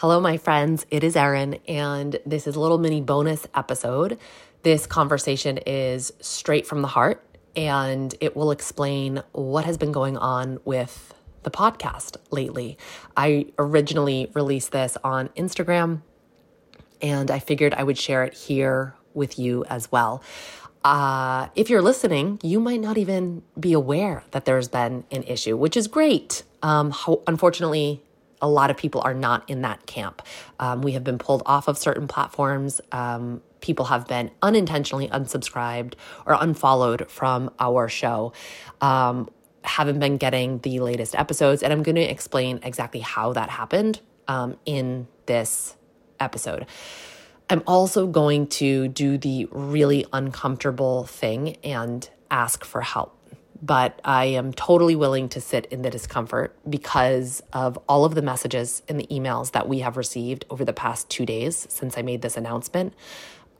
Hello, my friends. It is Erin, and this is a little mini bonus episode. This conversation is straight from the heart, and it will explain what has been going on with the podcast lately. I originally released this on Instagram, and I figured I would share it here with you as well. Uh, if you're listening, you might not even be aware that there's been an issue, which is great. Um, ho- unfortunately, a lot of people are not in that camp. Um, we have been pulled off of certain platforms. Um, people have been unintentionally unsubscribed or unfollowed from our show. Um, haven't been getting the latest episodes, and I'm going to explain exactly how that happened um, in this episode. I'm also going to do the really uncomfortable thing and ask for help but I am totally willing to sit in the discomfort because of all of the messages and the emails that we have received over the past two days since I made this announcement.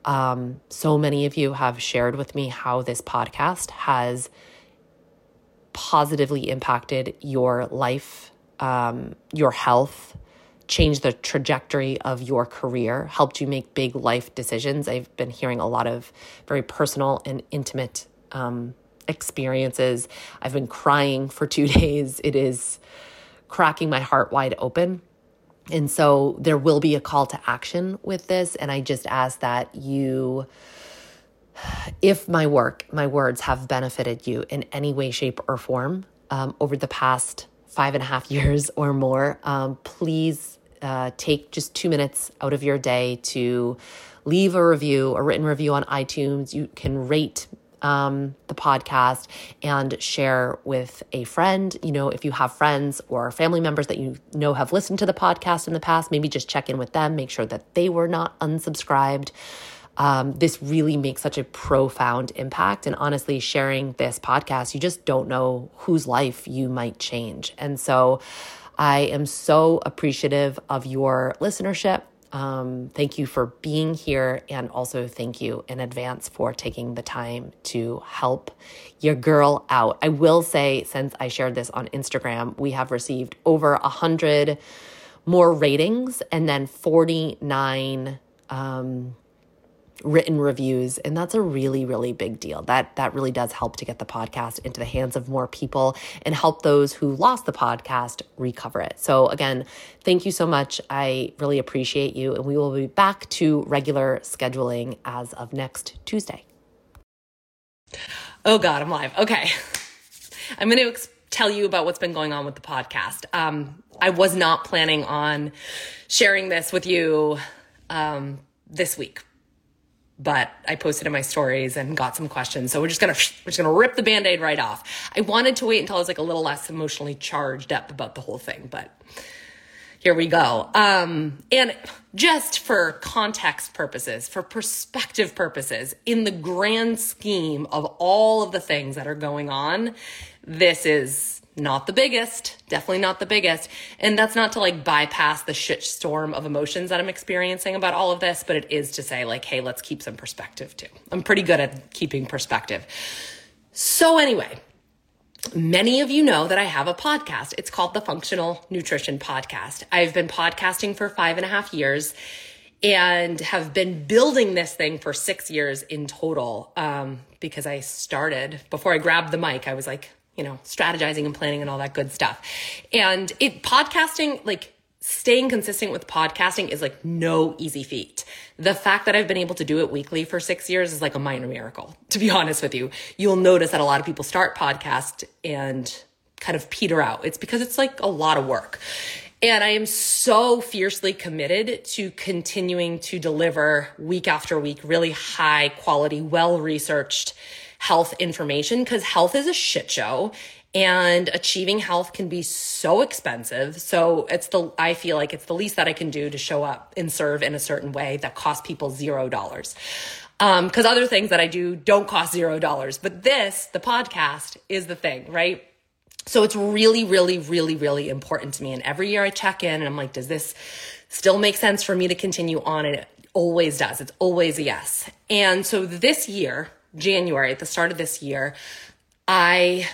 Um, so many of you have shared with me how this podcast has positively impacted your life, um, your health, changed the trajectory of your career, helped you make big life decisions. I've been hearing a lot of very personal and intimate um, experiences. I've been crying for two days. It is cracking my heart wide open. And so there will be a call to action with this. And I just ask that you, if my work, my words have benefited you in any way, shape, or form um, over the past five and a half years or more, um, please uh, take just two minutes out of your day to leave a review, a written review on iTunes. You can rate um, the podcast and share with a friend. You know, if you have friends or family members that you know have listened to the podcast in the past, maybe just check in with them, make sure that they were not unsubscribed. Um, this really makes such a profound impact. And honestly, sharing this podcast, you just don't know whose life you might change. And so I am so appreciative of your listenership. Um, thank you for being here, and also thank you in advance for taking the time to help your girl out. I will say, since I shared this on Instagram, we have received over a hundred more ratings and then 49 um, written reviews and that's a really really big deal. That that really does help to get the podcast into the hands of more people and help those who lost the podcast recover it. So again thank you so much. I really appreciate you and we will be back to regular scheduling as of next tuesday. Oh god i'm live. Okay. I'm going to tell you about what's been going on with the podcast. Um, i was not planning on sharing this with you um, this week but I posted in my stories and got some questions. So we're just gonna we're just gonna rip the band-aid right off. I wanted to wait until I was like a little less emotionally charged up about the whole thing, but here we go. Um, and just for context purposes, for perspective purposes, in the grand scheme of all of the things that are going on, this is not the biggest, definitely not the biggest. And that's not to like bypass the shit storm of emotions that I'm experiencing about all of this, but it is to say, like, hey, let's keep some perspective too. I'm pretty good at keeping perspective. So, anyway, many of you know that I have a podcast. It's called the Functional Nutrition Podcast. I've been podcasting for five and a half years and have been building this thing for six years in total um, because I started before I grabbed the mic. I was like, you know, strategizing and planning and all that good stuff. And it podcasting, like staying consistent with podcasting is like no easy feat. The fact that I've been able to do it weekly for six years is like a minor miracle, to be honest with you. You'll notice that a lot of people start podcast and kind of peter out. It's because it's like a lot of work. And I am so fiercely committed to continuing to deliver week after week really high quality, well researched health information because health is a shit show and achieving health can be so expensive. So it's the, I feel like it's the least that I can do to show up and serve in a certain way that costs people zero dollars. Um, cause other things that I do don't cost zero dollars, but this, the podcast is the thing, right? So it's really, really, really, really important to me. And every year I check in and I'm like, does this still make sense for me to continue on? And it always does. It's always a yes. And so this year, January, at the start of this year, I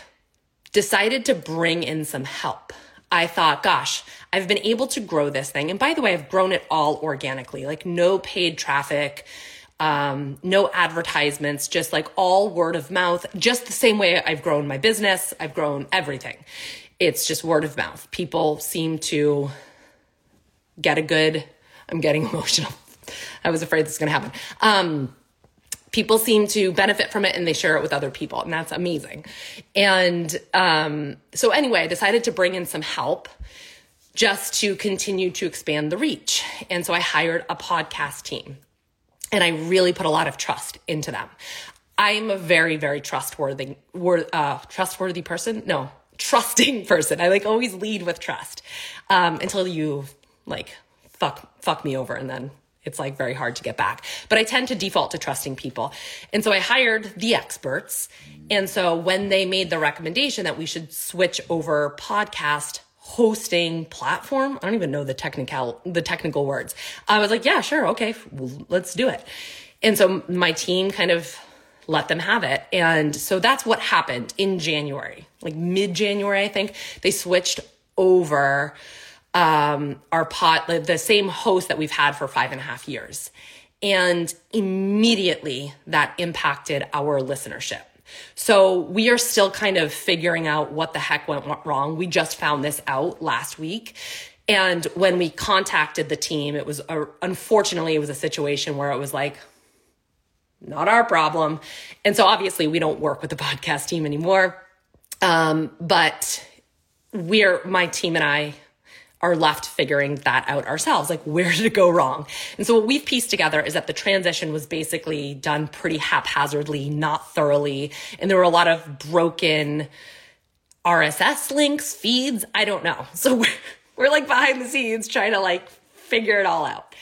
decided to bring in some help. I thought, gosh, I've been able to grow this thing. And by the way, I've grown it all organically, like no paid traffic, um, no advertisements, just like all word of mouth, just the same way I've grown my business, I've grown everything. It's just word of mouth. People seem to get a good, I'm getting emotional. I was afraid this was going to happen. Um, people seem to benefit from it and they share it with other people and that's amazing. And um, so anyway i decided to bring in some help just to continue to expand the reach. And so i hired a podcast team and i really put a lot of trust into them. I'm a very very trustworthy uh, trustworthy person. No trusting person. I like always lead with trust um, until you like fuck fuck me over and then it's like very hard to get back. But I tend to default to trusting people. And so I hired the experts. And so when they made the recommendation that we should switch over podcast hosting platform, I don't even know the technical the technical words. I was like, yeah, sure, okay, well, let's do it. And so my team kind of let them have it. And so that's what happened in January. Like mid-January, I think, they switched over um, our pot, the same host that we've had for five and a half years. And immediately that impacted our listenership. So we are still kind of figuring out what the heck went wrong. We just found this out last week. And when we contacted the team, it was a, unfortunately, it was a situation where it was like, not our problem. And so obviously we don't work with the podcast team anymore. Um, but we're, my team and I are left figuring that out ourselves. Like, where did it go wrong? And so, what we've pieced together is that the transition was basically done pretty haphazardly, not thoroughly. And there were a lot of broken RSS links, feeds. I don't know. So, we're, we're like behind the scenes trying to like figure it all out.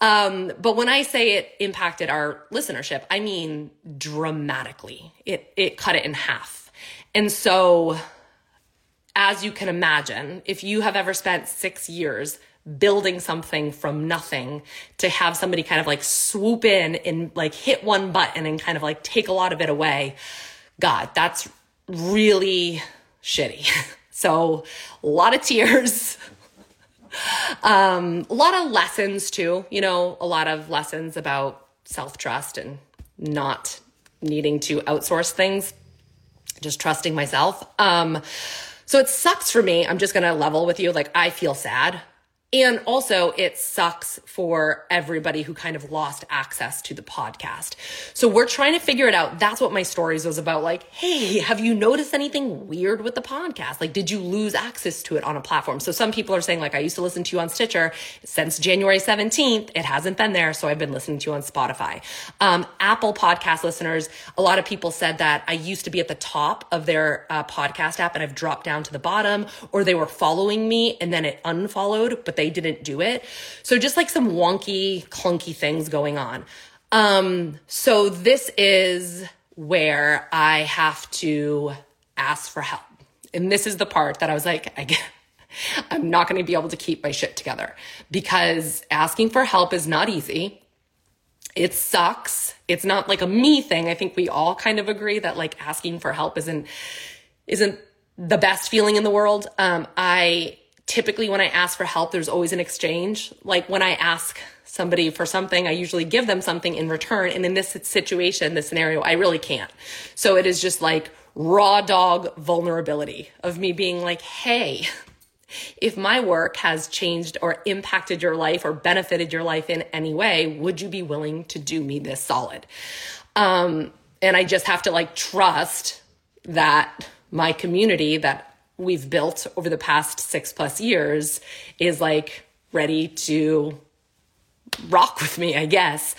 Um, but when I say it impacted our listenership, I mean dramatically. It it cut it in half. And so as you can imagine, if you have ever spent six years building something from nothing to have somebody kind of like swoop in and like hit one button and kind of like take a lot of it away, God, that's really shitty. so a lot of tears. um, a lot of lessons too, you know, a lot of lessons about self trust and not needing to outsource things, just trusting myself. Um, so it sucks for me. I'm just going to level with you. Like, I feel sad and also, it sucks for everybody who kind of lost access to the podcast. So, we're trying to figure it out. That's what my stories was about. Like, hey, have you noticed anything weird with the podcast? Like, did you lose access to it on a platform? So, some people are saying, like, I used to listen to you on Stitcher since January 17th. It hasn't been there. So, I've been listening to you on Spotify. Um, Apple podcast listeners, a lot of people said that I used to be at the top of their uh, podcast app and I've dropped down to the bottom, or they were following me and then it unfollowed, but they they didn't do it. So just like some wonky, clunky things going on. Um, so this is where I have to ask for help. And this is the part that I was like, I get, I'm not going to be able to keep my shit together because asking for help is not easy. It sucks. It's not like a me thing. I think we all kind of agree that like asking for help isn't isn't the best feeling in the world. Um, I typically when I ask for help, there's always an exchange. Like when I ask somebody for something, I usually give them something in return. And in this situation, this scenario, I really can't. So it is just like raw dog vulnerability of me being like, hey, if my work has changed or impacted your life or benefited your life in any way, would you be willing to do me this solid? Um, and I just have to like trust that my community that we've built over the past six plus years is like ready to rock with me, I guess.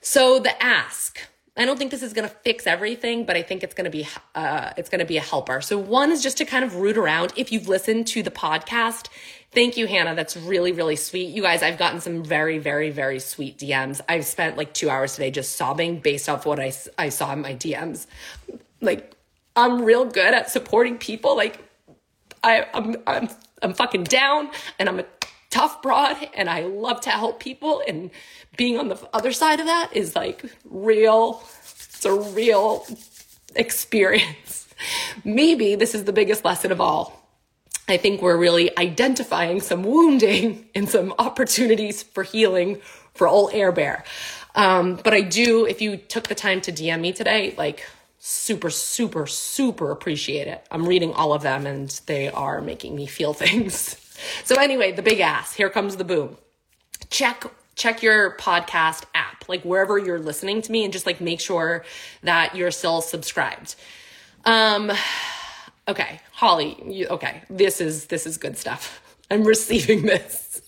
So the ask. I don't think this is going to fix everything, but I think it's going to be uh, it's going to be a helper. So one is just to kind of root around. If you've listened to the podcast, thank you, Hannah. That's really really sweet. You guys, I've gotten some very very very sweet DMs. I've spent like two hours today just sobbing based off what I I saw in my DMs. Like I'm real good at supporting people. Like I, I'm, I'm, I'm fucking down and I'm a tough broad and I love to help people. And being on the other side of that is like real, it's a real experience. Maybe this is the biggest lesson of all. I think we're really identifying some wounding and some opportunities for healing for old Air Bear. Um, but I do, if you took the time to DM me today, like super, super, super appreciate it. I'm reading all of them and they are making me feel things. So anyway, the big ass, here comes the boom. Check check your podcast app, like wherever you're listening to me and just like make sure that you're still subscribed. Um okay, Holly, you, okay, this is this is good stuff. I'm receiving this.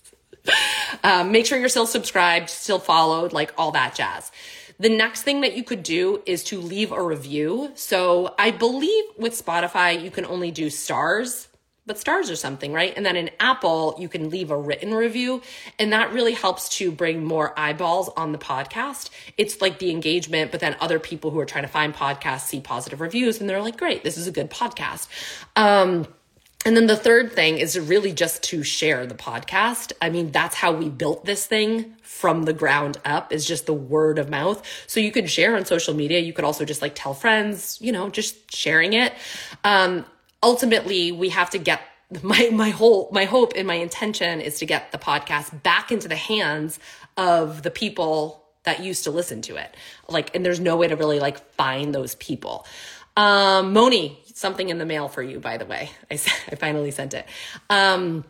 um, make sure you're still subscribed, still followed, like all that jazz. The next thing that you could do is to leave a review. So I believe with Spotify, you can only do stars, but stars or something, right? And then in Apple, you can leave a written review. And that really helps to bring more eyeballs on the podcast. It's like the engagement, but then other people who are trying to find podcasts see positive reviews and they're like, great, this is a good podcast. Um, and then the third thing is really just to share the podcast. I mean, that's how we built this thing from the ground up is just the word of mouth. So you could share on social media. You could also just like tell friends, you know, just sharing it. Um, ultimately, we have to get my, my whole, my hope and my intention is to get the podcast back into the hands of the people that used to listen to it. Like, and there's no way to really like find those people. Um, Moni, something in the mail for you, by the way. I, I finally sent it. Um,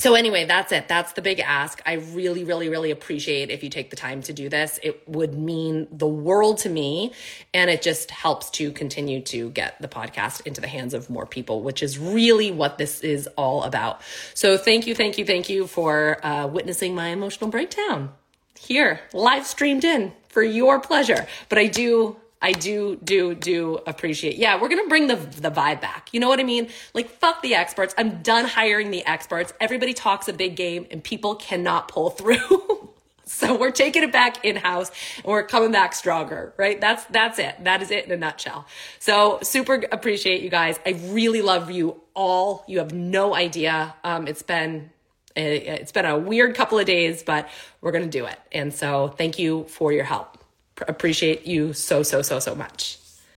so anyway, that's it. That's the big ask. I really, really, really appreciate if you take the time to do this. It would mean the world to me. And it just helps to continue to get the podcast into the hands of more people, which is really what this is all about. So thank you, thank you, thank you for uh, witnessing my emotional breakdown here, live streamed in for your pleasure. But I do I do, do, do appreciate. Yeah, we're gonna bring the the vibe back. You know what I mean? Like fuck the experts. I'm done hiring the experts. Everybody talks a big game, and people cannot pull through. so we're taking it back in house, and we're coming back stronger. Right? That's that's it. That is it in a nutshell. So super appreciate you guys. I really love you all. You have no idea. Um, it's been it's been a weird couple of days, but we're gonna do it. And so thank you for your help appreciate you so, so, so, so much.